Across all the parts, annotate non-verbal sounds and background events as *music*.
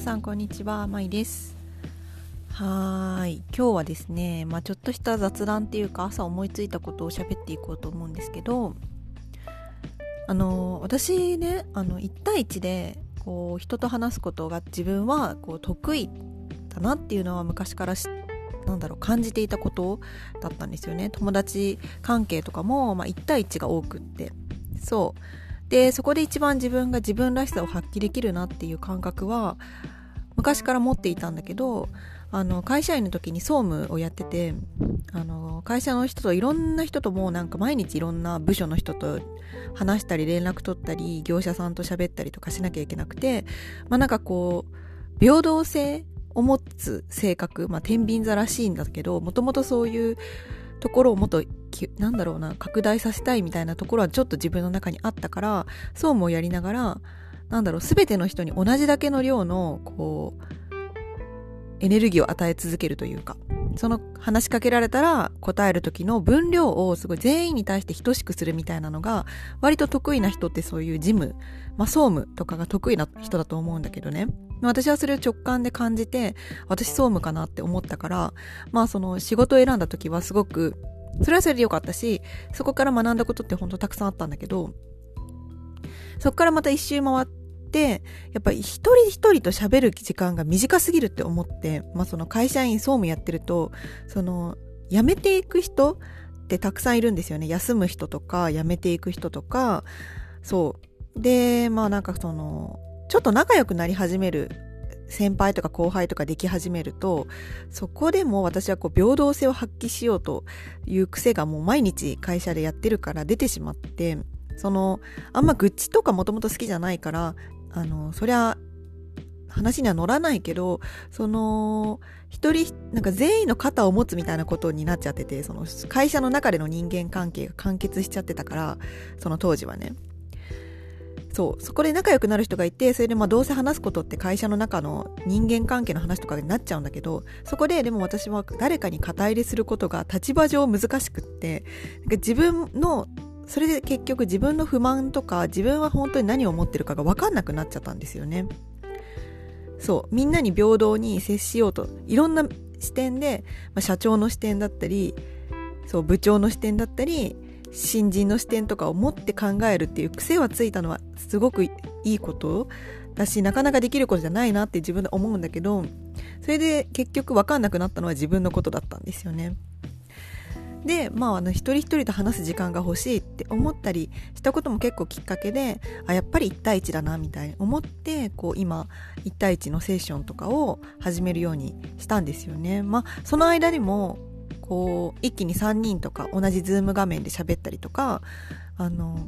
さんこんにちは、まいです。はい、今日はですね、まあ、ちょっとした雑談っていうか朝思いついたことを喋っていこうと思うんですけどあの私ねあの1対1でこう人と話すことが自分はこう得意だなっていうのは昔からなんだろう感じていたことだったんですよね。友達関係とかも、まあ、1対1が多くって。そう。でそこで一番自分が自分らしさを発揮できるなっていう感覚は昔から持っていたんだけどあの会社員の時に総務をやっててあの会社の人といろんな人ともなんか毎日いろんな部署の人と話したり連絡取ったり業者さんと喋ったりとかしなきゃいけなくてまあなんかこう平等性を持つ性格まあ天秤座らしいんだけどもともとそういうところをもっとなんだろうな拡大させたいみたいなところはちょっと自分の中にあったから総務をやりながらなんだろう全ての人に同じだけの量のこうエネルギーを与え続けるというかその話しかけられたら答える時の分量をすごい全員に対して等しくするみたいなのが割と得意な人ってそういう事務、まあ、総務とかが得意な人だと思うんだけどね。私はそれを直感で感じて私総務かなって思ったからまあその仕事を選んだ時はすごくそれはそれで良かったしそこから学んだことって本当たくさんあったんだけどそこからまた一周回ってやっぱり一人一人と喋る時間が短すぎるって思って、まあ、その会社員総務やってるとその辞めていく人ってたくさんいるんですよね。休む人とか辞めていく人とかそう。でまあなんかそのちょっと仲良くなり始める先輩とか後輩とかでき始めるとそこでも私はこう平等性を発揮しようという癖がもう毎日会社でやってるから出てしまってそのあんま愚痴とかもともと好きじゃないからあのそりゃ話には乗らないけどその一人なんか全員の肩を持つみたいなことになっちゃっててその会社の中での人間関係が完結しちゃってたからその当時はね。そう。そこで仲良くなる人がいてそれでまあどうせ話すことって会社の中の人間関係の話とかになっちゃうんだけどそこででも私は誰かに肩入れすることが立場上難しくってなんか自分のそれで結局自分の不満とか自分は本当に何を思ってるかが分かんなくなっちゃったんですよね。そう。みんなに平等に接しようと。いろんな視点で、まあ、社長の視点だったりそう部長の視点だったり新人の視点とかを持って考えるっていう癖はついたのはすごくいいことだしなかなかできることじゃないなって自分で思うんだけどそれで結局分かんなくなったのは自分のことだったんですよね。でまああの一人一人と話す時間が欲しいって思ったりしたことも結構きっかけであやっぱり1対1だなみたいに思ってこう今1対1のセッションとかを始めるようにしたんですよね。まあその間にもこう一気に3人とか同じズーム画面で喋ったりとかあの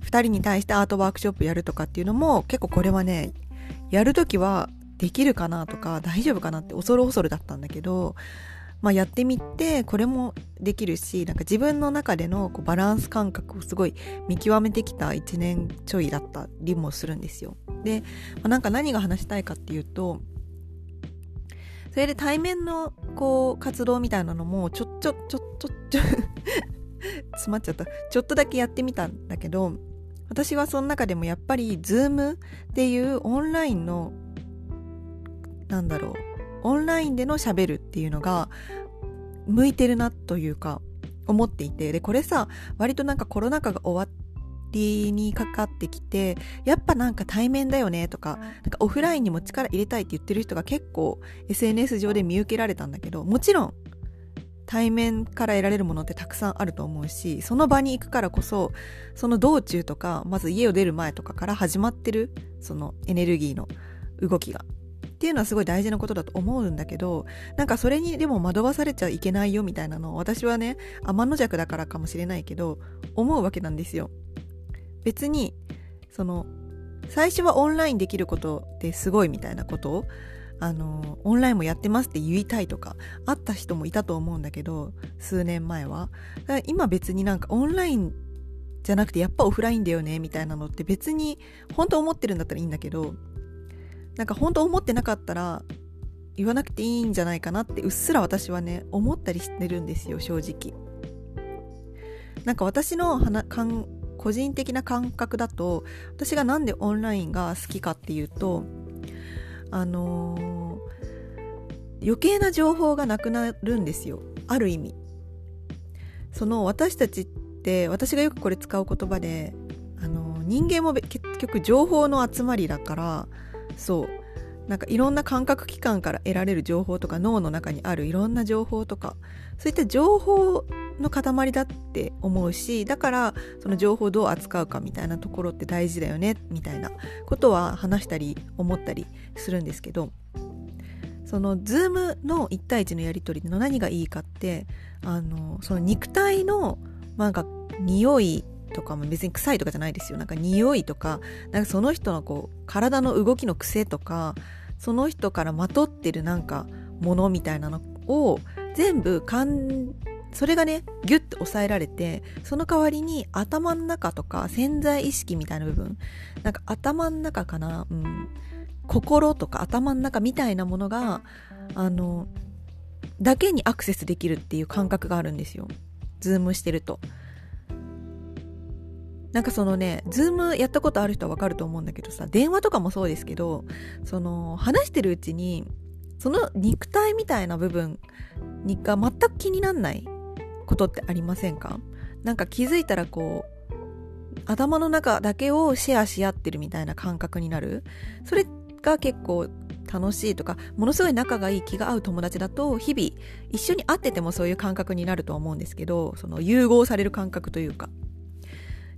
2人に対してアートワークショップやるとかっていうのも結構これはねやるときはできるかなとか大丈夫かなって恐る恐るだったんだけどまあ、やってみてこれもできるしなんか自分の中でのこうバランス感覚をすごい見極めてきた1年ちょいだったりもするんですよ。で、まあ、なんか何が話したいかっていうとそれで対面のこう活動みたいなのもちょちょちょちょちょ *laughs* 詰まっちゃった。ちょっとだけやってみたんだけど私はその中でもやっぱり Zoom っていうオンラインのなんだろうオンラインでの喋るっていうのが向いてるなというか思っていて。でこれさ割となんかコロナ禍が終わりにかかってきてやっぱなんか対面だよねとかなんかオフラインにも力入れたいって言ってる人が結構 SNS 上で見受けられたんだけどもちろん対面から得られるものってたくさんあると思うしその場に行くからこそその道中とかまず家を出る前とかから始まってるそのエネルギーの動きがっていうのはすごい大事なことだと思うんだけどなんかそれにでも惑わされちゃいけないよみたいなのを私はね天の弱だからかもしれないけど思うわけなんですよ別にその最初はオンラインできることってすごいみたいなことをあのオンラインもやってますって言いたいとかあった人もいたと思うんだけど数年前は。今別になんかオンラインじゃなくてやっぱオフラインだよねみたいなのって別に本当思ってるんだったらいいんだけどなんか本当思ってなかったら言わなくていいんじゃないかなってうっすら私はね思ったりしてるんですよ正直。なんか私の個人的な感覚だと私がなんでオンラインが好きかっていうとあのー、余計な情報がなくなるんですよ。ある意味。その私たちって私がよくこれ使う言葉であの人間も結局情報の集まりだからそう。なんかいろんな感覚器官から得られる情報とか脳の中にあるいろんな情報とかそういった情報の塊だって思うしだからその情報をどう扱うかみたいなところって大事だよねみたいなことは話したり思ったりするんですけどその Zoom の1対1のやり取りの何がいいかってあのその肉体のなんか匂いとかも別に臭いとかじゃないですよ。なんか匂いとかなんかその人のこう体の動きの癖とかその人からまとってるなんかものみたいなのを全部かんそれがねギュッて抑えられてその代わりに頭の中とか潜在意識みたいな部分なんか頭の中かな、うん、心とか頭の中みたいなものがあのだけにアクセスできるっていう感覚があるんですよ。 Zoom してると。なんかそのね Zoom やったことある人はわかると思うんだけどさ電話とかもそうですけどその話してるうちにその肉体みたいな部分が全く気になんない。ことってありませんか？なんか気づいたらこう頭の中だけをシェアし合ってるみたいな感覚になる。それが結構楽しいとかものすごい仲がいい気が合う友達だと日々一緒に会っててもそういう感覚になると思うんですけどその融合される感覚というか。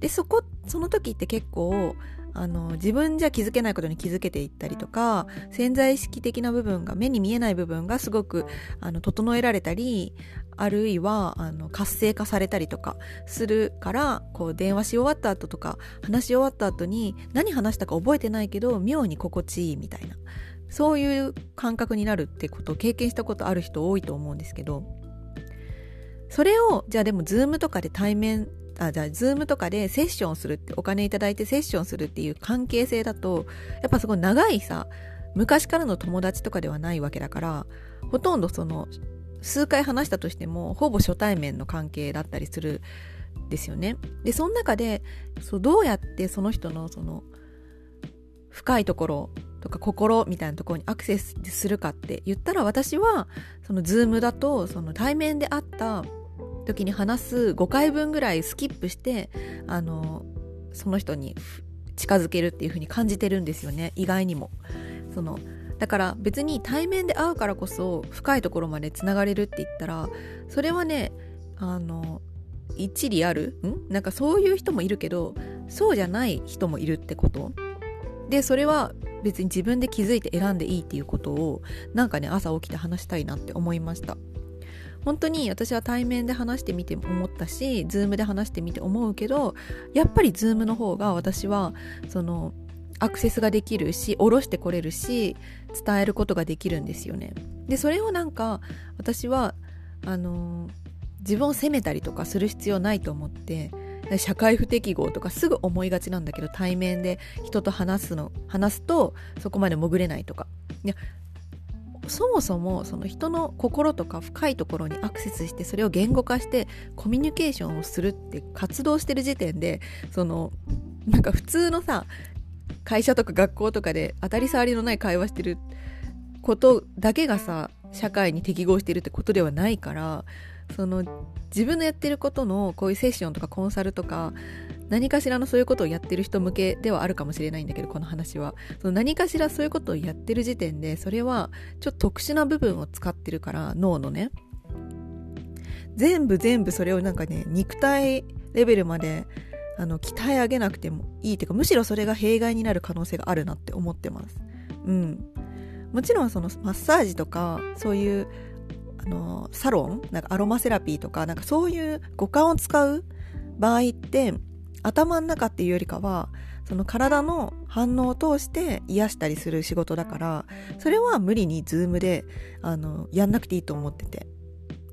でそこその時って結構あの自分じゃ気づけないことに気づけていったりとか潜在意識的な部分が目に見えない部分がすごくあの整えられたりあるいはあの活性化されたりとかするからこう電話し終わった後とか話し終わった後に何話したか覚えてないけど妙に心地いいみたいな。そういう感覚になるってことを経験したことある人多いと思うんですけど。それをじゃあでも Zoom とかで対面あじゃあ Zoom とかでセッションするってお金いただいてセッションするっていう関係性だとやっぱすごい長いさ昔からの友達とかではないわけだからほとんどその数回話したとしてもほぼ初対面の関係だったりするですよね。でその中でそうどうやってその人のその深いところとか心みたいなところにアクセスするかって言ったら私はそのズームだとその対面で会った時に話す5回分ぐらいスキップしてあのその人に近づけるっていう風に感じてるんですよね意外にもそのだから別に対面で会うからこそ深いところまでつながれるって言ったらそれはねあの一理ある？ん？なんかそういう人もいるけどそうじゃない人もいるってこと。でそれは別に自分で気づいて選んでいいっていうことをなんかね朝起きて話したいなって思いました。本当に私は対面で話してみて思ったし、 Zoom で話してみて思うけど、やっぱり Zoom の方が私は、その、アクセスができるし、下ろしてこれるし、伝えることができるんですよね。で、それをなんか、私は、あの自分を責めたりとかする必要ないと思って、社会不適合とかすぐ思いがちなんだけど対面で人と話すの話すとそこまで潜れないとかいやそもそもその人の心とか深いところにアクセスしてそれを言語化してコミュニケーションをするって活動してる時点でそのなんか普通のさ会社とか学校とかで当たり障りのない会話してることだけがさ社会に適合してるってことではないからその自分のやってることのこういうセッションとかコンサルとか何かしらのそういうことをやってる人向けではあるかもしれないんだけどこの話は。その何かしらそういうことをやってる時点でそれはちょっと特殊な部分を使ってるから脳のね。全部全部それをなんかね肉体レベルまであの鍛え上げなくてもいいっていうかむしろそれが弊害になる可能性があるなって思ってます。うん。もちろんそのマッサージとかそういうあのサロンなんかアロマセラピーとかなんかそういう五感を使う場合って頭の中っていうよりかはその体の反応を通して癒したりする仕事だからそれは無理に Zoom であのやんなくていいと思ってて。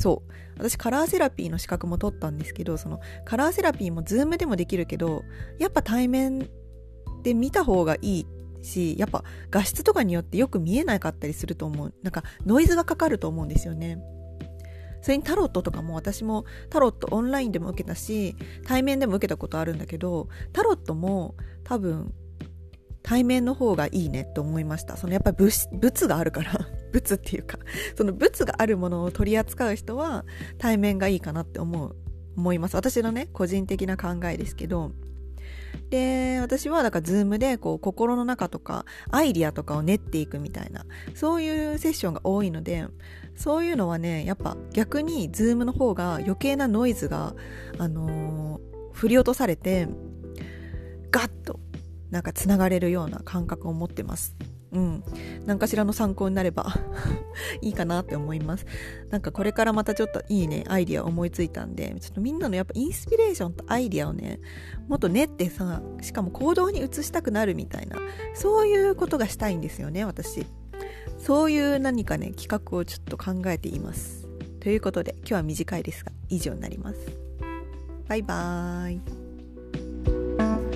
そう。私カラーセラピーの資格も取ったんですけどそのカラーセラピーも Zoom でもできるけどやっぱ対面で見た方がいいしやっぱ画質とかによってよく見えなかったりすると思う。なんかノイズがかかると思うんですよね。それにタロットとかも私もタロットオンラインでも受けたし対面でも受けたことあるんだけどタロットも多分対面の方がいいねって思いました。そのやっぱり物があるから。物っていうかその物があるものを取り扱う人は対面がいいかなって思う思います。私のね個人的な考えですけど。で私はだから Zoom でこう心の中とかアイディアとかを練っていくみたいなそういうセッションが多いのでそういうのはねやっぱ逆に Zoom の方が余計なノイズがあのー、振り落とされてガッとなんかつながれるような感覚を持ってます。うん、何かしらの参考になれば *laughs* いいかなって思います。なんかこれからまたちょっといいね、アイディア思いついたんで、ちょっとみんなのやっぱインスピレーションとアイディアをね、もっと練ってさ、しかも行動に移したくなるみたいな、そういうことがしたいんですよね、私。そういう何かね、企画をちょっと考えています。ということで、今日は短いですが、以上になります。バイバーイ。